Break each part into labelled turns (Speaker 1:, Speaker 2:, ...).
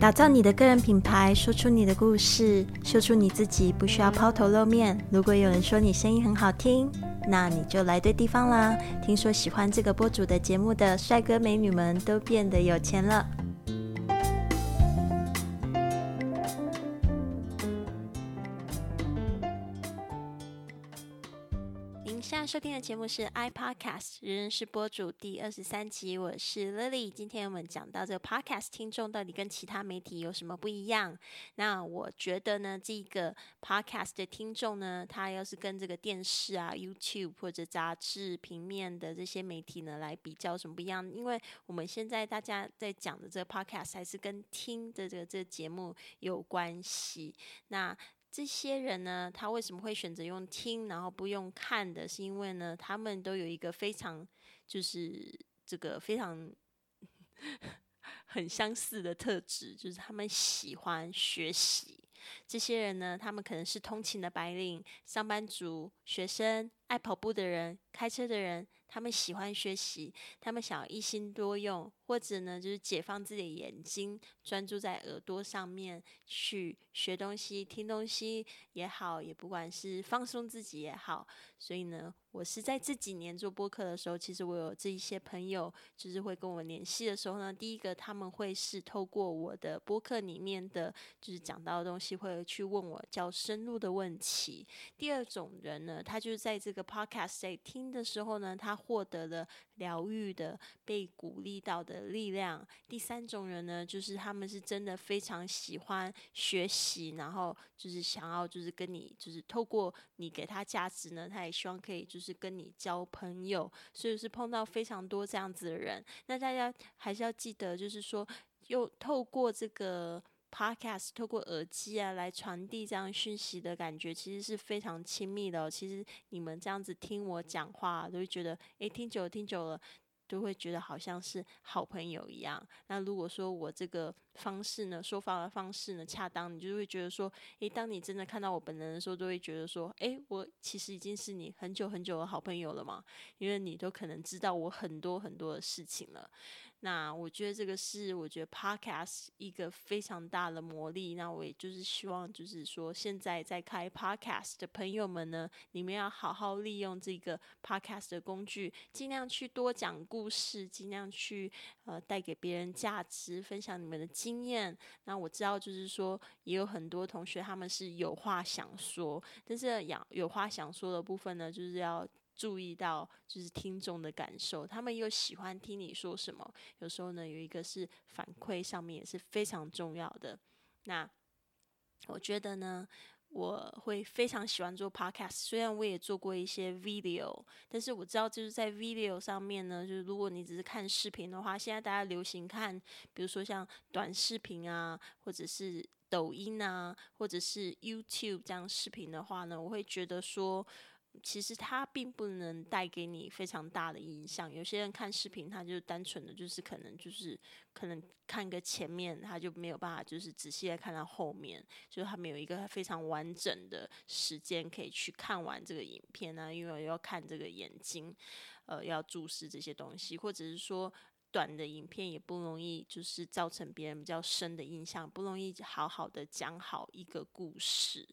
Speaker 1: 打造你的个人品牌，说出你的故事，秀出你自己，不需要抛头露面。如果有人说你声音很好听，那你就来对地方啦。听说喜欢这个播主的节目的帅哥美女们都变得有钱了。现在收听的节目是 iPodcast，人人是播主第二十三集，我是 Lily。今天我们讲到这个 Podcast 听众到底跟其他媒体有什么不一样？那我觉得呢，这个 Podcast 的听众呢，他要是跟这个电视啊、YouTube 或者杂志、平面的这些媒体呢来比较，什么不一样？因为我们现在大家在讲的这个 Podcast 还是跟听的这个这个节目有关系。那这些人呢，他为什么会选择用听，然后不用看的？是因为呢，他们都有一个非常，就是这个非常 很相似的特质，就是他们喜欢学习。这些人呢，他们可能是通勤的白领、上班族、学生、爱跑步的人、开车的人。他们喜欢学习，他们想要一心多用，或者呢，就是解放自己的眼睛，专注在耳朵上面去学东西、听东西也好，也不管是放松自己也好。所以呢，我是在这几年做播客的时候，其实我有这一些朋友，就是会跟我联系的时候呢，第一个他们会是透过我的播客里面的，就是讲到的东西，会去问我较深入的问题。第二种人呢，他就是在这个 podcast 在听的时候呢，他获得了疗愈的、被鼓励到的力量。第三种人呢，就是他们是真的非常喜欢学习，然后就是想要就是跟你就是透过你给他价值呢，他也希望可以就是跟你交朋友。所以是碰到非常多这样子的人。那大家还是要记得，就是说又透过这个。Podcast 透过耳机啊来传递这样讯息的感觉，其实是非常亲密的。其实你们这样子听我讲话，都会觉得，诶，听久了听久了，都会觉得好像是好朋友一样。那如果说我这个方式呢，说法的方式呢恰当，你就会觉得说，诶，当你真的看到我本人的时候，都会觉得说，诶，我其实已经是你很久很久的好朋友了嘛，因为你都可能知道我很多很多的事情了。那我觉得这个是我觉得 podcast 一个非常大的魔力。那我也就是希望，就是说现在在开 podcast 的朋友们呢，你们要好好利用这个 podcast 的工具，尽量去多讲故事，尽量去呃带给别人价值，分享你们的经经验。那我知道就是说，也有很多同学他们是有话想说，但是有有话想说的部分呢，就是要。注意到就是听众的感受，他们又喜欢听你说什么。有时候呢，有一个是反馈上面也是非常重要的。那我觉得呢，我会非常喜欢做 podcast。虽然我也做过一些 video，但是我知道就是在 video 上面呢，就是如果你只是看视频的话，现在大家流行看，比如说像短视频啊，或者是抖音啊，或者是 YouTube 这样视频的话呢，我会觉得说。其实它并不能带给你非常大的影响。有些人看视频，他就单纯的就是可能就是可能看个前面，他就没有办法就是仔细的看到后面，就是他没有一个非常完整的时间可以去看完这个影片呢，因为要看这个眼睛，呃，要注视这些东西，或者是说短的影片也不容易就是造成别人比较深的印象，不容易好好的讲好一个故事。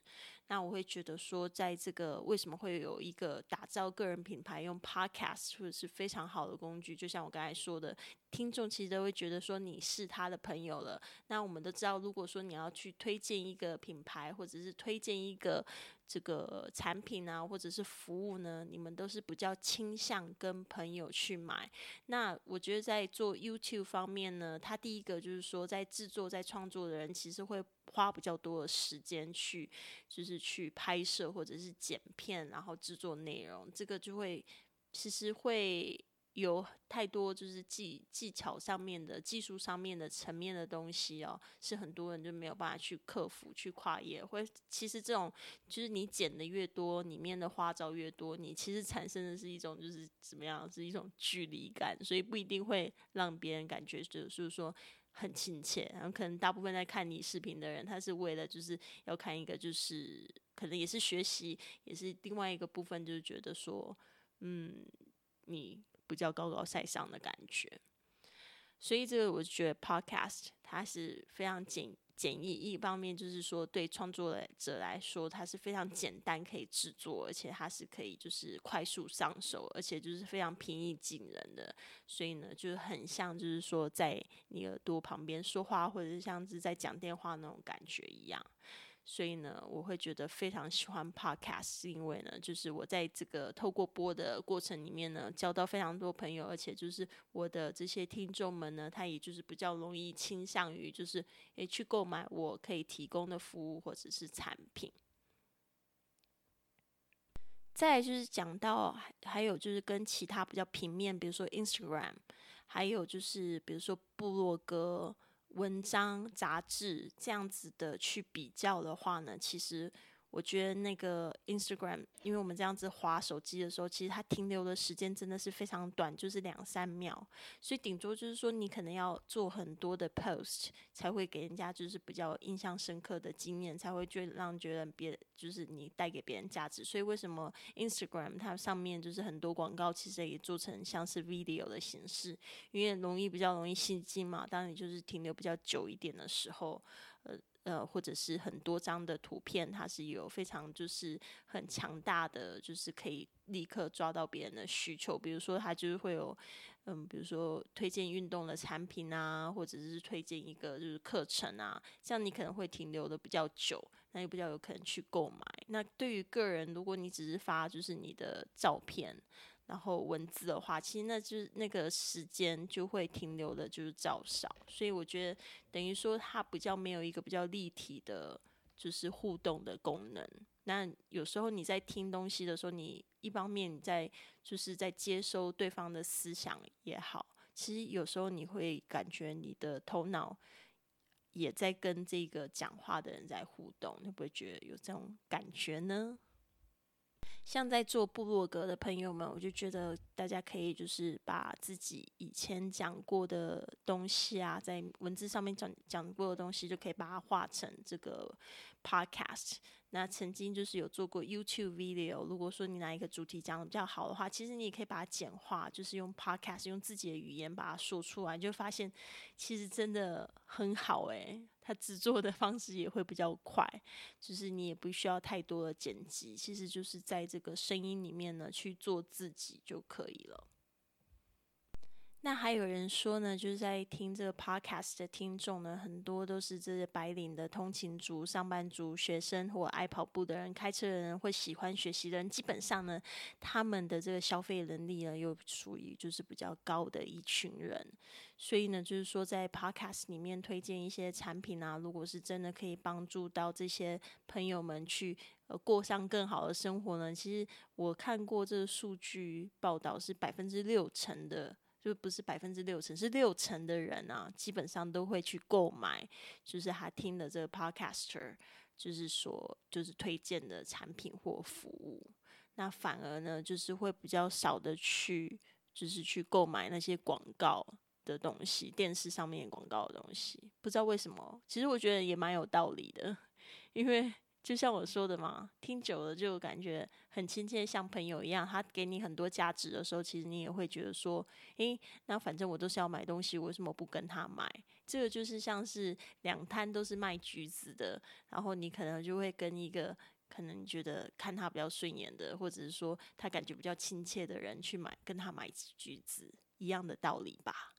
Speaker 1: 那我会觉得说，在这个为什么会有一个打造个人品牌用 Podcast 或者是非常好的工具，就像我刚才说的，听众其实都会觉得说你是他的朋友了。那我们都知道，如果说你要去推荐一个品牌，或者是推荐一个。这个产品啊，或者是服务呢，你们都是比较倾向跟朋友去买。那我觉得在做 YouTube 方面呢，它第一个就是说，在制作、在创作的人，其实会花比较多的时间去，就是去拍摄或者是剪片，然后制作内容，这个就会其实会。有太多就是技技巧上面的、技术上面的层面的东西哦，是很多人就没有办法去克服、去跨越。会其实这种就是你剪的越多，里面的花招越多，你其实产生的是一种就是怎么样，是一种距离感，所以不一定会让别人感觉就是说很亲切。然后可能大部分在看你视频的人，他是为了就是要看一个就是可能也是学习，也是另外一个部分，就是觉得说，嗯，你。比较高高在上的感觉。所以这个我觉得 podcast 它是非常简简易，一方面就是说对创作者来说它是非常简单可以制作，而且它是可以就是快速上手，而且就是非常平易近人的，所以呢就是很像就是说在你耳朵旁边说话，或者是像是在讲电话那种感觉一样。所以呢，我会觉得非常喜欢 podcast，是因为呢，就是我在这个透过播的过程里面呢，交到非常多朋友，而且就是我的这些听众们呢，他也就是比较容易倾向于就是诶去购买我可以提供的服务或者是产品。再就是讲到还有就是跟其他比较平面，比如说 Instagram，还有就是比如说部落格。文章、杂志这样子的去比较的话呢，其实。我觉得那个 Instagram，因为我们这样子滑手机的时候，其实它停留的时间真的是非常短，就是两三秒。所以顶多就是说，你可能要做很多的 post，才会给人家就是比较印象深刻的经验，才会觉得让觉得别就是你带给别人价值。所以为什么 Instagram 它上面就是很多广告，其实也做成像是 video 的形式，因为容易比较容易吸睛嘛。当你就是停留比较久一点的时候，呃。呃，或者是很多张的图片，它是有非常就是很强大的，就是可以立刻抓到别人的需求。比如说，它就是会有，嗯，比如说推荐运动的产品啊，或者是推荐一个就是课程啊，这样你可能会停留的比较久，那也比较有可能去购买。那对于个人，如果你只是发就是你的照片。然后文字的话，其实那就是那个时间就会停留的，就是较少，所以我觉得等于说它比较没有一个比较立体的，就是互动的功能。那有时候你在听东西的时候，你一方面你在就是在接收对方的思想也好，其实有时候你会感觉你的头脑也在跟这个讲话的人在互动，你会不会觉得有这种感觉呢？像在做部落格的朋友们，我就觉得大家可以就是把自己以前讲过的东西啊，在文字上面讲讲过的东西，就可以把它画成这个 podcast。那曾经就是有做过 YouTube video，如果说你哪一个主题讲的比较好的话，其实你也可以把它简化，就是用 podcast 用自己的语言把它说出来，就发现其实真的很好诶。它制作的方式也会比较快，就是你也不需要太多的剪辑，其实就是在这个声音里面呢去做自己就可以了。那还有人说呢，就是在听这个 podcast 的听众呢，很多都是这些白领的通勤族、上班族、学生或爱跑步的人、开车的人或喜欢学习的人。基本上呢，他们的这个消费能力呢，又属于就是比较高的一群人。所以呢，就是说在 podcast 里面推荐一些产品啊，如果是真的可以帮助到这些朋友们去呃过上更好的生活呢，其实我看过这个数据报道是百分之六成的。就不是百分之六成，是六成的人啊，基本上都会去购买，就是他听的这个 podcaster，就是说就是推荐的产品或服务。那反而呢，就是会比较少的去，就是去购买那些广告的东西，电视上面广告的东西。不知道为什么，其实我觉得也蛮有道理的，因为。就像我说的嘛，听久了就感觉很亲切，像朋友一样。他给你很多价值的时候，其实你也会觉得说，诶，那反正我都是要买东西，为什么不跟他买？这个就是像是两摊都是卖橘子的，然后你可能就会跟一个可能觉得看他比较顺眼的，或者是说他感觉比较亲切的人去买，跟他买橘子一样的道理吧。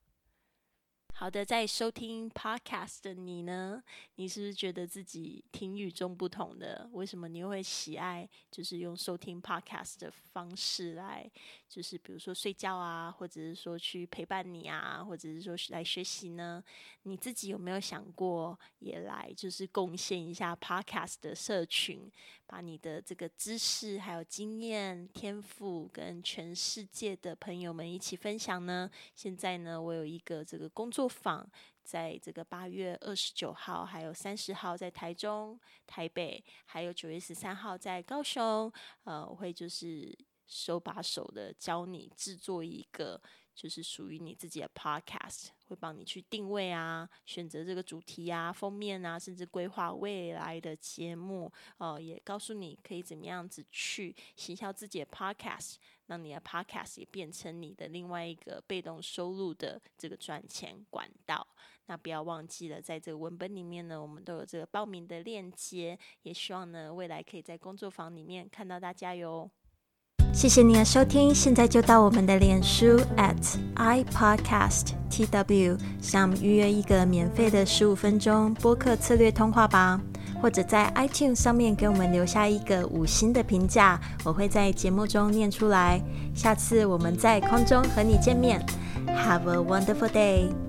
Speaker 1: 好的，在收听 podcast 的你呢？你是不是觉得自己挺与众不同的？为什么你会喜爱就是用收听 podcast 的方式来，就是比如说睡觉啊，或者是说去陪伴你啊，或者是说来学习呢？你自己有没有想过也来就是贡献一下 podcast 的社群，把你的这个知识、还有经验、天赋跟全世界的朋友们一起分享呢？现在呢，我有一个这个工作。访在这个八月二十九号，还有三十号在台中、台北，还有九月十三号在高雄。呃，我会就是手把手的教你制作一个就是属于你自己的 podcast，会帮你去定位啊，选择这个主题啊、封面啊，甚至规划未来的节目。哦，也告诉你可以怎么样子去行销自己的 podcast，让你的 podcast 也变成你的另外一个被动收入的这个赚钱管道。那不要忘记了，在这个文本里面呢，我们都有这个报名的链接，也希望呢未来可以在工作坊里面看到大家哟。谢谢你的收听，现在就到我们的脸书 at i podcast tw 上预约一个免费的十五分钟播客策略通话吧，或者在 iTunes 上面给我们留下一个五星的评价，我会在节目中念出来。下次我们在空中和你见面，Have a wonderful day。